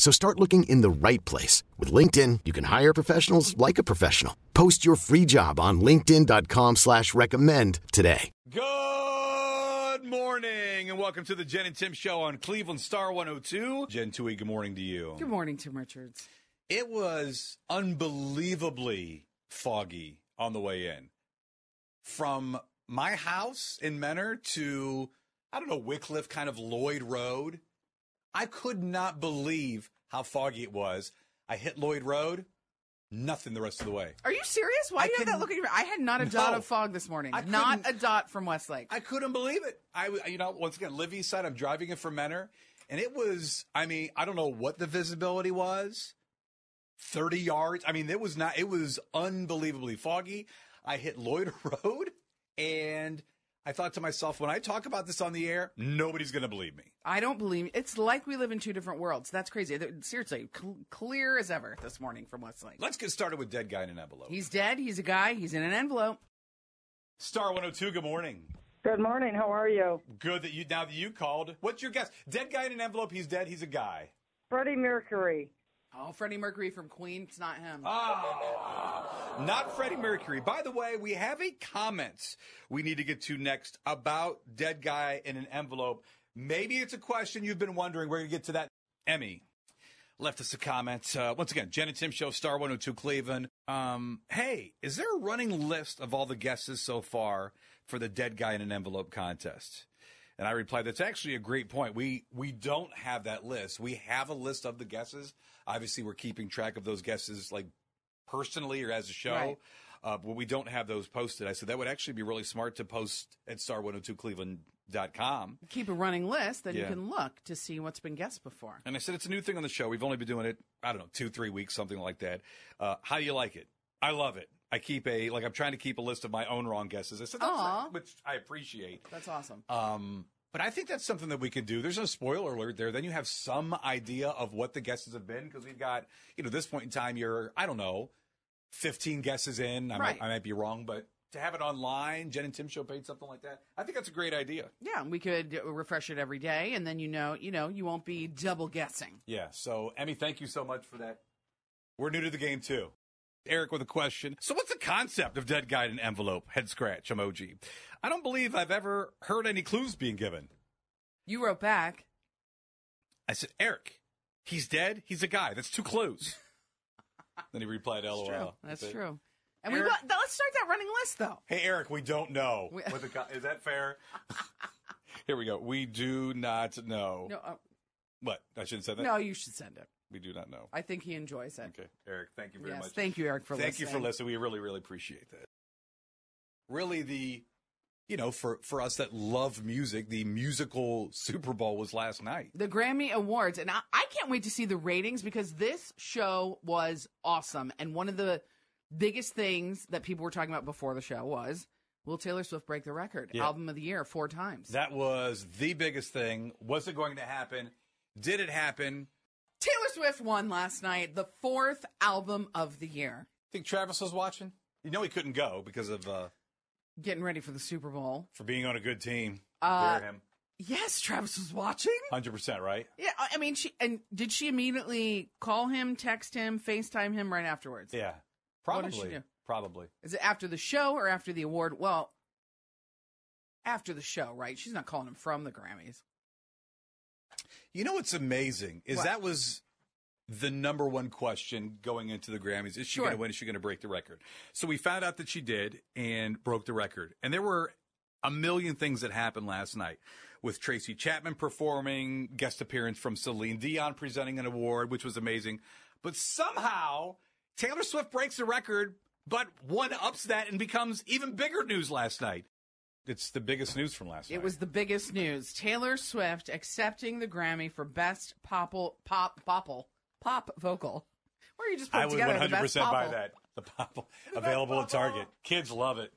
So start looking in the right place. With LinkedIn, you can hire professionals like a professional. Post your free job on linkedin.com slash recommend today. Good morning and welcome to the Jen and Tim show on Cleveland Star 102. Jen Tui, good morning to you. Good morning, Tim Richards. It was unbelievably foggy on the way in. From my house in Mentor to, I don't know, Wickliffe, kind of Lloyd Road. I could not believe how foggy it was. I hit Lloyd Road, nothing the rest of the way. Are you serious? Why I do you have that look at your I had not a dot of fog this morning. I Not a dot from Westlake. I couldn't believe it. I, you know, once again, Livy side, I'm driving it from Mentor, and it was, I mean, I don't know what the visibility was 30 yards. I mean, it was not, it was unbelievably foggy. I hit Lloyd Road, and I thought to myself, when I talk about this on the air, nobody's going to believe me. I don't believe it's like we live in two different worlds. That's crazy. Th- Seriously, cl- clear as ever this morning from Westlake. Let's get started with Dead Guy in an Envelope. He's dead. He's a guy. He's in an envelope. Star 102, good morning. Good morning. How are you? Good that you, now that you called. What's your guess? Dead Guy in an Envelope, he's dead, he's a guy. Freddie Mercury. Oh, Freddie Mercury from Queen. It's not him. Ah, not Freddie Mercury. By the way, we have a comment we need to get to next about dead guy in an envelope. Maybe it's a question you've been wondering. We're going to get to that. Emmy left us a comment. Uh, once again, Jen and Tim Show, Star 102 Cleveland. Um, hey, is there a running list of all the guesses so far for the dead guy in an envelope contest? And I replied, that's actually a great point. We we don't have that list. We have a list of the guesses. Obviously, we're keeping track of those guesses like personally or as a show. Right. Uh, but we don't have those posted. I said that would actually be really smart to post at star102cleveland.com. Keep a running list, then you can look to see what's been guessed before. And I said, it's a new thing on the show. We've only been doing it, I don't know, two, three weeks, something like that. Uh, how do you like it? I love it. I keep a, like, I'm trying to keep a list of my own wrong guesses. I said, that's which I appreciate. That's awesome. Um, but I think that's something that we can do. There's no spoiler alert there. Then you have some idea of what the guesses have been because we've got, you know, this point in time, you're, I don't know, 15 guesses in. I, Right. might, I might be wrong, but to have it online, Jen and Tim show paid something like that. I think that's a great idea. Yeah, we could refresh it every day, and then you know, you know, you won't be double guessing. Yeah. So, Emmy, thank you so much for that. We're new to the game too. Eric with a question. So, what's the concept of dead guy in an envelope? Head scratch emoji. I don't believe I've ever heard any clues being given. You wrote back. I said, Eric, he's dead. He's a guy. That's two clues. then he replied, That's LOL. true. That's it. true. And we Eric- wa- let's start that running list though. Hey, Eric, we don't know. We- With the co- is that fair? Here we go. We do not know. No, uh, What? I shouldn't say that. no, you should send it. We do not know. I think he enjoys it. Okay, Eric, thank you very yes, much. thank you, Eric, for listening. Thank listening. you for listening. We really, really appreciate that. Really, the you know, for for us that love music, the musical Super Bowl was last night. The Grammy Awards, and I, I can't wait to see the ratings because this show was awesome. And one of the biggest things that people were talking about before the show was will Taylor Swift break the record? Yeah. Album of the year four times. That was the biggest thing. Was it going to happen? Did it happen? Taylor Swift won last night, the fourth album of the year. I think Travis was watching? You know he couldn't go because of uh Getting ready for the Super Bowl. for being on a good team. Uh, Dare him. Yes, Travis was watching. Hundred percent, right? Yeah, I I mean, she and did she immediately call him, text him, FaceTime him right afterwards? Yeah. What did she Probably. do? Probably. Is it after the show or after the award? Well, after the show, right? She's not calling him from the Grammys. You know what's amazing is What? that was the number one question going into the Grammys. Is she Sure. going to win? Is she going to break the record? So we found out that she did and broke the record. And there were a million things that happened last night with Tracy Chapman performing, guest appearance from Celine Dion presenting an award, which was amazing. But somehow Taylor Swift breaks the record, but one ups that and becomes even bigger news last night. It's the biggest news from last night. It was the biggest news. Taylor Swift accepting the Grammy for best popple, pop, popple, pop vocal. Where you just put I would together the 100% best buy popple. that. The pop available at Target. Kids love it.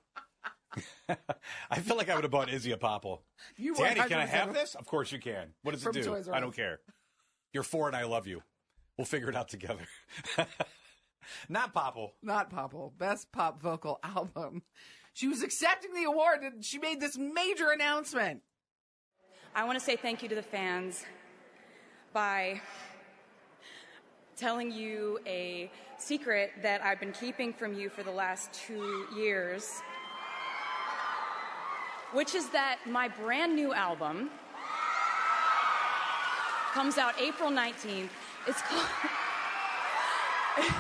I feel like I would have bought Izzy a popple. You Danny, can I have this? Of course you can. What does it do? I don't care. You're four and I love you. We'll figure it out together. Not popple. Not popple. Best pop vocal album. She was accepting the award and she made this major announcement. I want to say thank you to the fans by telling you a secret that I've been keeping from you for the last two years, which is that my brand new album comes out April 19th. It's called.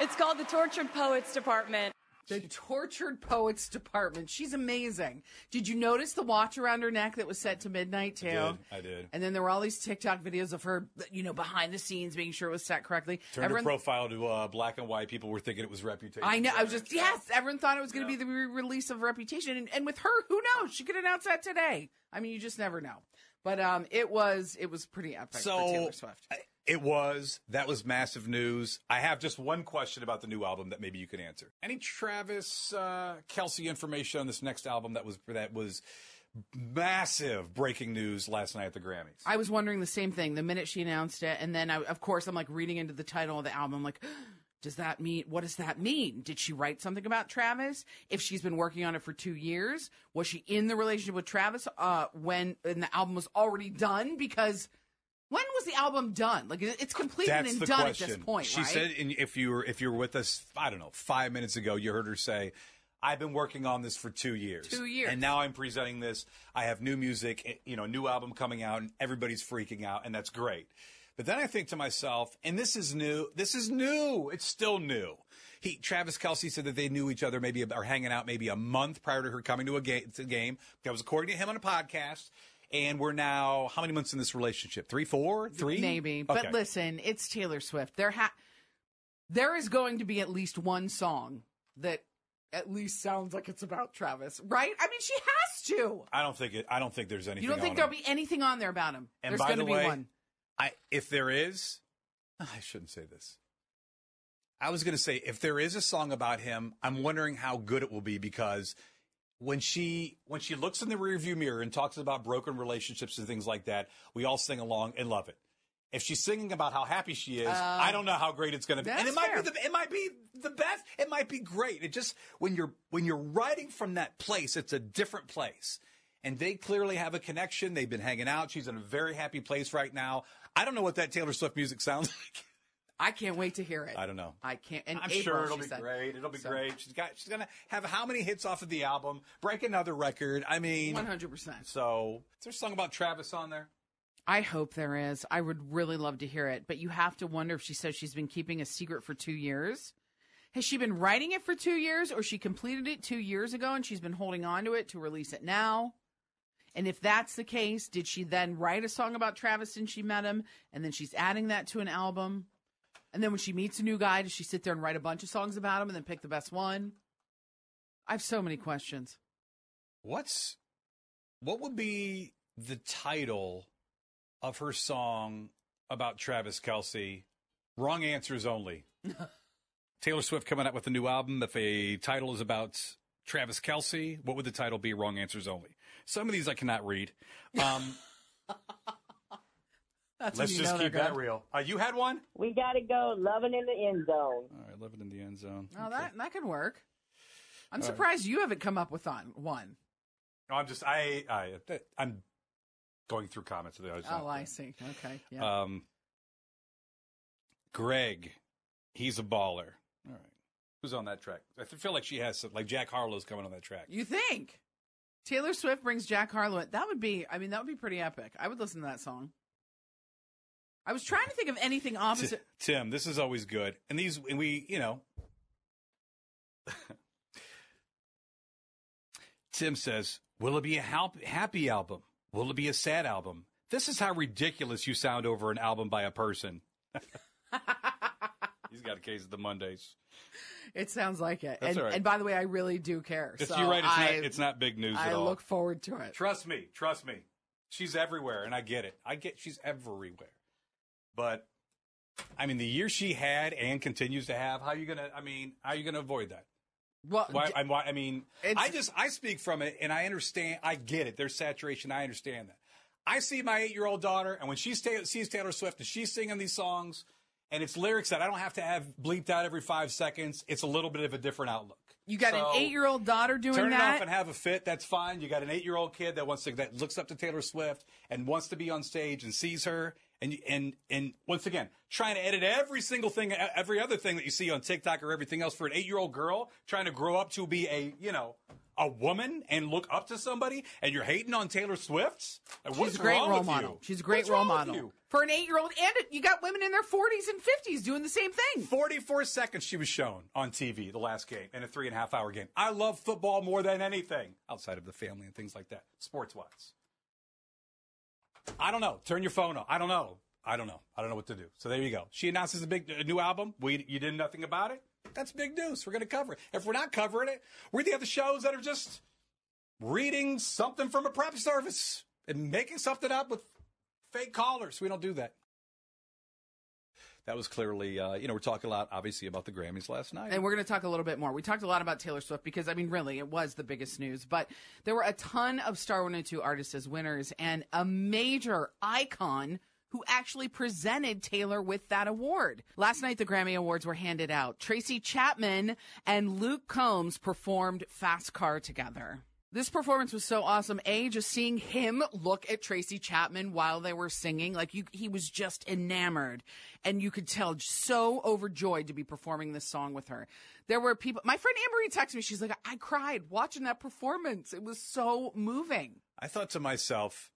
It's called The Tortured Poets Department. The Tortured Poets Department. She's amazing. Did you notice the watch around her neck that was set to midnight too? did. I did. And then there were all these TikTok videos of her, you know, behind the scenes, making sure it was set correctly. Turned Everyone- her profile to uh, black and white. People were thinking it was Reputation. I know. I was just yes. Everyone thought it was going to be the re-release of Reputation, and, and with her, who knows? She could announce that today. I mean, you just never know. But um, it was it was pretty epic So for Taylor Swift. I- it was. That was massive news. I have just one question about the new album that maybe you could answer. Any Travis uh, Kelce information on this next album that was that was massive breaking news last night at the Grammys? I was wondering the same thing the minute she announced it, and then I, of course I'm like reading into the title of the album. Like, does that mean what does that mean? Did she write something about Travis? If she's been working on it for two years, was she in the relationship with Travis uh, when and the album was already done? Because when was the album done? Like it's completed That's and done question. at this point, she right? said, in, if you were if you were with us, I don't know, five minutes ago, you heard her say. I've been working on this for two years. Two years. And now I'm presenting this. I have new music, eh, you know, new album coming out, and everybody's freaking out, and that's great. But then I think to myself, and this is new. This is new. It's still new. He, Travis Kelce said that they knew each other maybe or hanging out maybe a month prior to her coming to a game. To game. That was according to him on a podcast. And we're now how many months in this relationship? Three, four, three, Maybe. Okay. But listen, it's Taylor Swift. There ha- there is going to be at least one song that at least sounds like it's about Travis, right? I mean, she has to. I don't think it. I don't think there's anything. You don't think there'll him. be anything on there about him? And There's by the be way, one. I if there is, I shouldn't say this. I was going to say if there is a song about him, I'm wondering how good it will be because when she when she looks in the rearview mirror and talks about broken relationships and things like that, we all sing along and love it. If she's singing about how happy she is, I don't know how great it's going to be. And it that's might fair. be the it might be the best. It might be great. It just when you're when you're writing from that place, it's a different place. And they clearly have a connection. They've been hanging out. She's in a very happy place right now. I don't know what that Taylor Swift music sounds like. I can't wait to hear it. I don't know. I can't. And I'm April, sure it'll be said. great. It'll be So, great. She's got she's gonna have how many hits off of the album? Break another record. I mean, 100%. so is there a song about Travis on there? I hope there is. I would really love to hear it. But you have to wonder if she says she's been keeping a secret for two years. Has she been writing it for two years or she completed it two years ago and she's been holding on to it to release it now? And if that's the case, did she then write a song about Travis since she met him and then she's adding that to an album? And then when she meets a new guy, does she sit there and write a bunch of songs about him and then pick the best one? I have so many questions. What's what would be the title of her song about Travis Kelce? Wrong answers only. Taylor Swift coming out with a new album. If a title is about Travis Kelce, what would the title be? Wrong answers only. Some of these I cannot read. Um, That's let's just keep that real. Uh, you had one. We got to go. Loving in the end zone. All right, living in the end zone. Oh, that that could work. I'm surprised you haven't come up with on one. No, I'm just I I I'm going through comments. of the others. Oh, I see. Okay. Yeah. Um, Greg, he's a baller. All right, who's on that track? I feel like she has some, like Jack Harlow's coming on that track. you think Taylor Swift brings Jack Harlow? That would be. I mean, that would be pretty epic. I would listen to that song. I was trying to think of anything opposite. Tim, this is always good. And these, and we, you know. Tim says, Will it be a happy album? Will it be a sad album? This is how ridiculous you sound over an album by a person. He's got a case of the Mondays. It sounds like it. And, right. and by the way, I really do care. It's, so you're right. It's, I, not, it's not big news I at all. I look forward to it. Trust me. Trust me. She's everywhere, and I get it. I get she's everywhere. But I mean, the year she had and continues to have, how are you gonna? I mean, how are you gonna avoid that? Well, Why, d- I'm, why, I mean, I just I speak from it, and I understand. I get it. There's saturation. I understand that. I see my eight year old daughter, and when she sta- sees Taylor Swift and she's singing these songs, and it's lyrics that I don't have to have bleeped out every five seconds. It's a little bit of a different outlook. you got So- an eight-year-old daughter doing Turn that. it off and have a fit. That's fine. You got an eight-year-old kid that wants to that looks up to Taylor Swift and wants to be on stage and sees her. And and and once again, trying to edit every single thing, every other thing that you see on TikTok or everything else for an eight-year-old girl trying to grow up to be a you know a woman and look up to somebody, and you're hating on Taylor Swift. Like, She's a great role model. You? She's a great What's role model for an eight-year-old, and you got women in their 40s and 50s doing the same thing. 44 seconds she was shown on TV the last game in a three and a half hour game. I love football more than anything outside of the family and things like that, sports wise. I don't know. Turn your phone off. I don't know. I don't know. I don't know what to do. So there you go. She announces a big a new album. We you did nothing about it. That's big news. We're going to cover it. If we're not covering it, we're the other shows that are just reading something from a prep service and making something up with fake callers. We don't do that. That was clearly, uh, you know, we're talking a lot, obviously, about the Grammys last night. And we're going to talk a little bit more. We talked a lot about Taylor Swift because, I mean, really, it was the biggest news. But there were a ton of Star 102 artists as winners and a major icon who actually presented Taylor with that award. Last night, the Grammy Awards were handed out. Tracy Chapman and Luke Combs performed Fast Car together. This performance was so awesome. A, just seeing him look at Tracy Chapman while they were singing, like you, he was just enamored, and you could tell so overjoyed to be performing this song with her. There were people. My friend Ambery texted me. She's like, "I cried watching that performance. It was so moving." I thought to myself,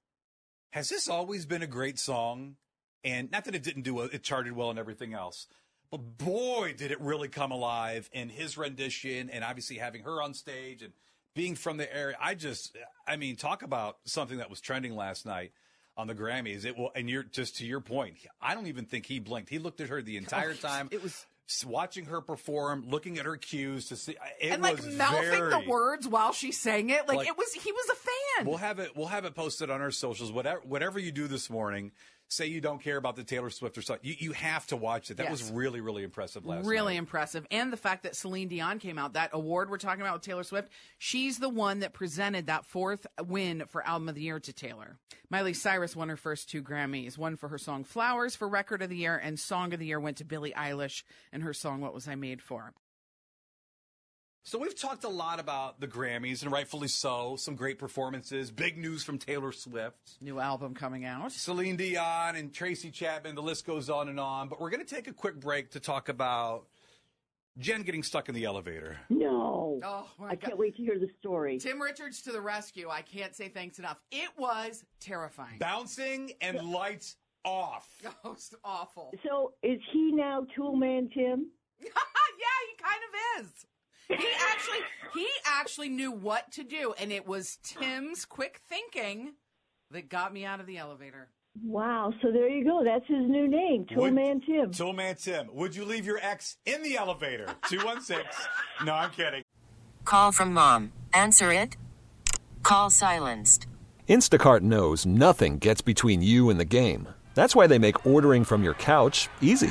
has this always been a great song? And not that it didn't do, it charted well and everything else, but boy, did it really come alive in his rendition and obviously having her on stage and being from the area. I just, I mean, talk about something that was trending last night on the Grammys. It will, and you're just to your point. I don't even think he blinked. He looked at her the entire time. It was watching her perform, looking at her cues to see. It and like was mouthing very, the words while she sang it. Like, Like- it was. He was a fan. We'll have it. We'll have it posted on our socials. Whatever, whatever you do this morning. Say you don't care about the Taylor Swift or something. You, you have to watch it. That was really, really impressive last really night. impressive. And the fact that Celine Dion came out, that award we're talking about with Taylor Swift, she's the one that presented that fourth win for Album of the Year to Taylor. Miley Cyrus won her first two Grammys, one for her song Flowers for Record of the Year, and Song of the Year went to Billie Eilish and her song What Was I Made For. So we've talked a lot about the Grammys, and rightfully so. Some great performances. Big news from Taylor Swift, New album coming out. Celine Dion, and Tracy Chapman. The list goes on and on. But we're going to take a quick break to talk about Jen getting stuck in the elevator. No. Oh, my I God. can't wait to hear the story. Tim Richards to the rescue. I can't say thanks enough. It was terrifying. Bouncing and lights off. Oh, it's awful. So is he now Tool Man Tim? yeah, he kind of is. He actually he actually knew what to do, and it was Tim's quick thinking that got me out of the elevator. Wow. So there you go. That's his new name, Tool Would- Man Tim. Toolman Tim, would you leave your ex in the elevator? 216. no, I'm kidding. Call from mom. Answer it. Call silenced. Instacart knows nothing gets between you and the game. That's why they make ordering from your couch easy.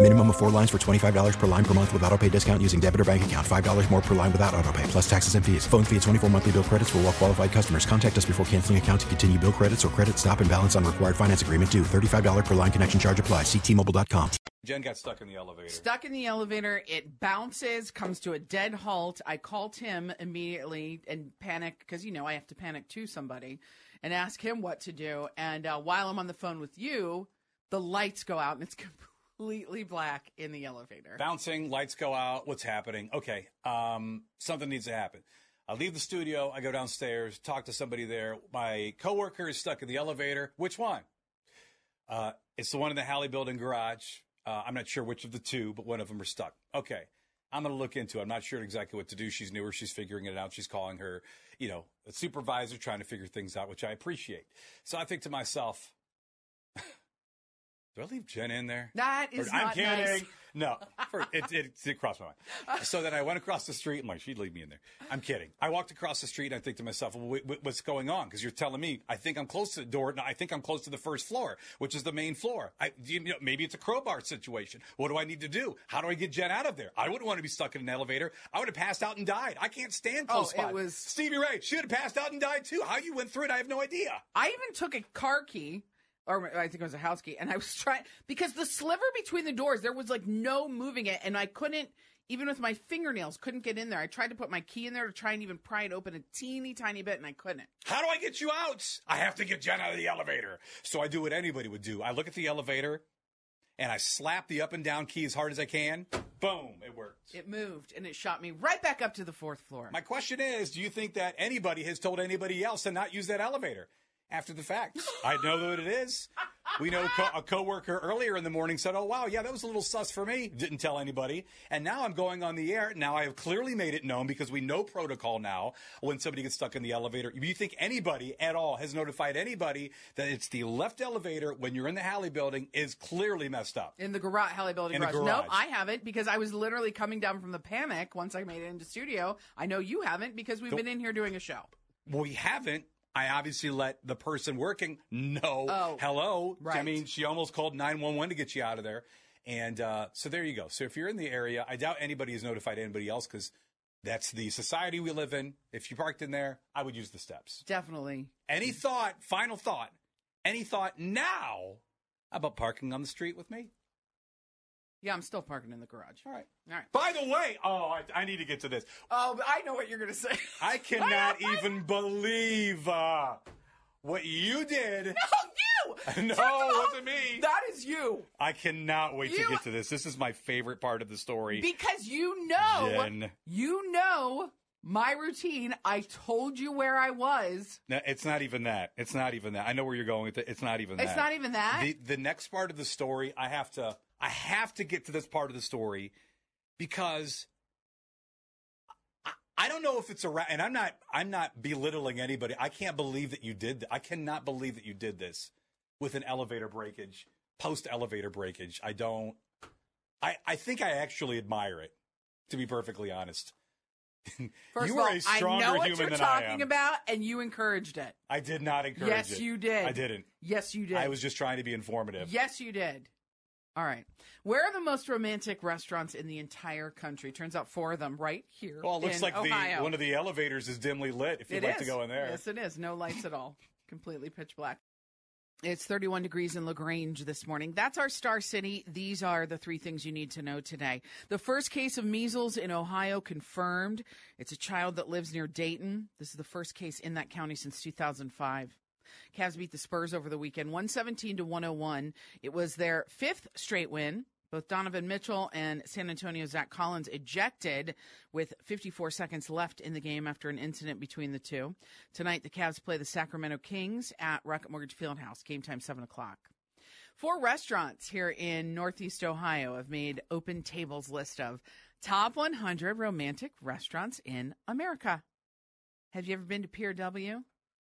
Minimum of four lines for $25 per line per month with auto pay discount using debit or bank account. $5 more per line without auto pay, plus taxes and fees. Phone fee at 24 monthly bill credits for all well qualified customers. Contact us before canceling account to continue bill credits or credit stop and balance on required finance agreement due. $35 per line connection charge apply. Ctmobile.com. Jen got stuck in the elevator. Stuck in the elevator, it bounces, comes to a dead halt. I call Tim immediately and panic because you know I have to panic to somebody and ask him what to do. And uh, while I'm on the phone with you, the lights go out and it's completely black in the elevator. Bouncing, lights go out. What's happening? Okay, um, something needs to happen. I leave the studio. I go downstairs, talk to somebody there. My coworker is stuck in the elevator. Which one? Uh, it's the one in the Halle Building garage. Uh, I'm not sure which of the two, but one of them are stuck. Okay. I'm going to look into it. I'm not sure exactly what to do. She's newer. She's figuring it out. She's calling her, you know, a supervisor trying to figure things out, which I appreciate. So I think to myself, do I leave Jen in there? That is Or- I'm kidding. nice. No, for, it, it, it crossed my mind. So then I went across the street. I'm like, she'd leave me in there. I'm kidding. I walked across the street and I think to myself, well, what's going on? Because you're telling me I think I'm close to the door. No, I think I'm close to the first floor, which is the main floor. I, you know, maybe it's a crowbar situation. What do I need to do? How do I get Jen out of there? I wouldn't want to be stuck in an elevator. I would have passed out and died. I can't stand oh, close Oh, it by. was- Stevie Ray. She would have passed out and died too. How you went through it, I have no idea. I even took a car key, or I think it was a house key, and I was trying because the sliver between the doors, there was like no moving it, and I couldn't, even with my fingernails, couldn't get in there. I tried to put my key in there to try and even pry it open a teeny tiny bit, and I couldn't. How do I get you out? I have to get Jen out of the elevator. So I do what anybody would do. I look at the elevator and I slap the up and down key as hard as I can. Boom, it worked. It moved, and it shot me right back up to the fourth floor. My question is, do you think that anybody has told anybody else to not use that elevator after the fact? I know what it is. We know co- a coworker earlier in the morning said, "Oh wow, yeah, that was a little sus for me." Didn't tell anybody, and now I'm going on the air. Now I have clearly made it known because we know protocol now. When somebody gets stuck in the elevator, if you think anybody at all has notified anybody that it's the left elevator when you're in the Halle building is clearly messed up. In the garage, Halle Building In the garage. garage. Nope, I haven't because I was literally coming down from the panic once I made it into studio. I know you haven't because we've The- been in here doing a show. We haven't. I obviously let the person working know. Oh, hello. I mean, she almost called 911 to get you out of there. And uh, so there you go. So if you're in the area, I doubt anybody has notified anybody else because that's the society we live in. If you parked in there, I would use the steps. Definitely. Any thought, final thought, any thought now about parking on the street with me? Yeah, I'm still parking in the garage. All right. All right. By the way, oh, I, I need to get to this. Oh, but I know what you're going to say. I cannot even believe uh, what you did. No, you! No, First of all, wasn't me. That is you. I cannot wait to get to this. This is my favorite part of the story. Because you know, Jen. you know my routine. I told you where I was. No, it's not even that. It's not even that. I know where you're going with it. It's not even that. It's not even that? The the next part of the story, I have to I have to get to this part of the story because I, I don't know if it's a ra- and I'm not I'm not belittling anybody. I can't believe that you did I cannot believe that you did this with an elevator breakage, post elevator breakage. I don't I I think I actually admire it to be perfectly honest. First you of are all, a stronger I know what human you're than I talking about, and you encouraged it. I did not encourage yes, it. you did. I didn't. Yes, you did. I was just trying to be informative. Yes, you did. All right. Where are the most romantic restaurants in the entire country? Turns out four of them right here. Well, it looks like the one of the elevators is dimly lit. If you'd It like to go in there, Yes, it is. No lights at all. Completely pitch black. It's 31 degrees in LaGrange this morning. That's our star city. These are the three things you need to know today. The first case of measles in Ohio confirmed. It's a child that lives near Dayton. This is the first case in that county since 2005. Cavs beat the Spurs over the weekend, 117 to 101. It was their fifth straight win. Both Donovan Mitchell and San Antonio Zach Collins ejected with 54 seconds left in the game after an incident between the two. Tonight, the Cavs play the Sacramento Kings at Rocket Mortgage Fieldhouse. Game time 7 o'clock. Four restaurants here in Northeast Ohio have made Open Tables list of top 100 romantic restaurants in America. Have you ever been to Pier W?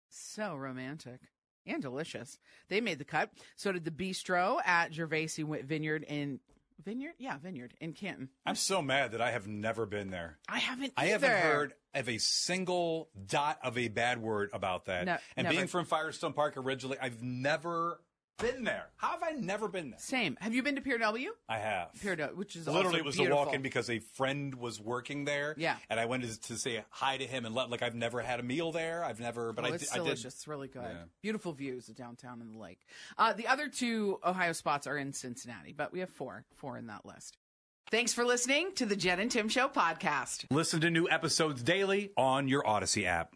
So romantic and delicious. They made the cut. So did the bistro at Gervasi Vineyard in Vineyard? Yeah, Vineyard in Canton. I'm so mad that I have never been there. I haven't I either. haven't heard of a single dot of a bad word about that. No, and never. being from Firestone Park originally, I've never been there. How have I never been there? Same. Have you been to Pier W? I have. Pier W, which is Literally, it was beautiful. a walk in because a friend was working there. Yeah. And I went to, to say hi to him and let, like, I've never had a meal there. I've never, but oh, I, it's di- I did. delicious. It's really good. Yeah. Beautiful views of downtown and the lake. Uh, the other two Ohio spots are in Cincinnati, but we have four, four in that list. Thanks for listening to the Jen and Tim Show podcast. Listen to new episodes daily on your Audacy app.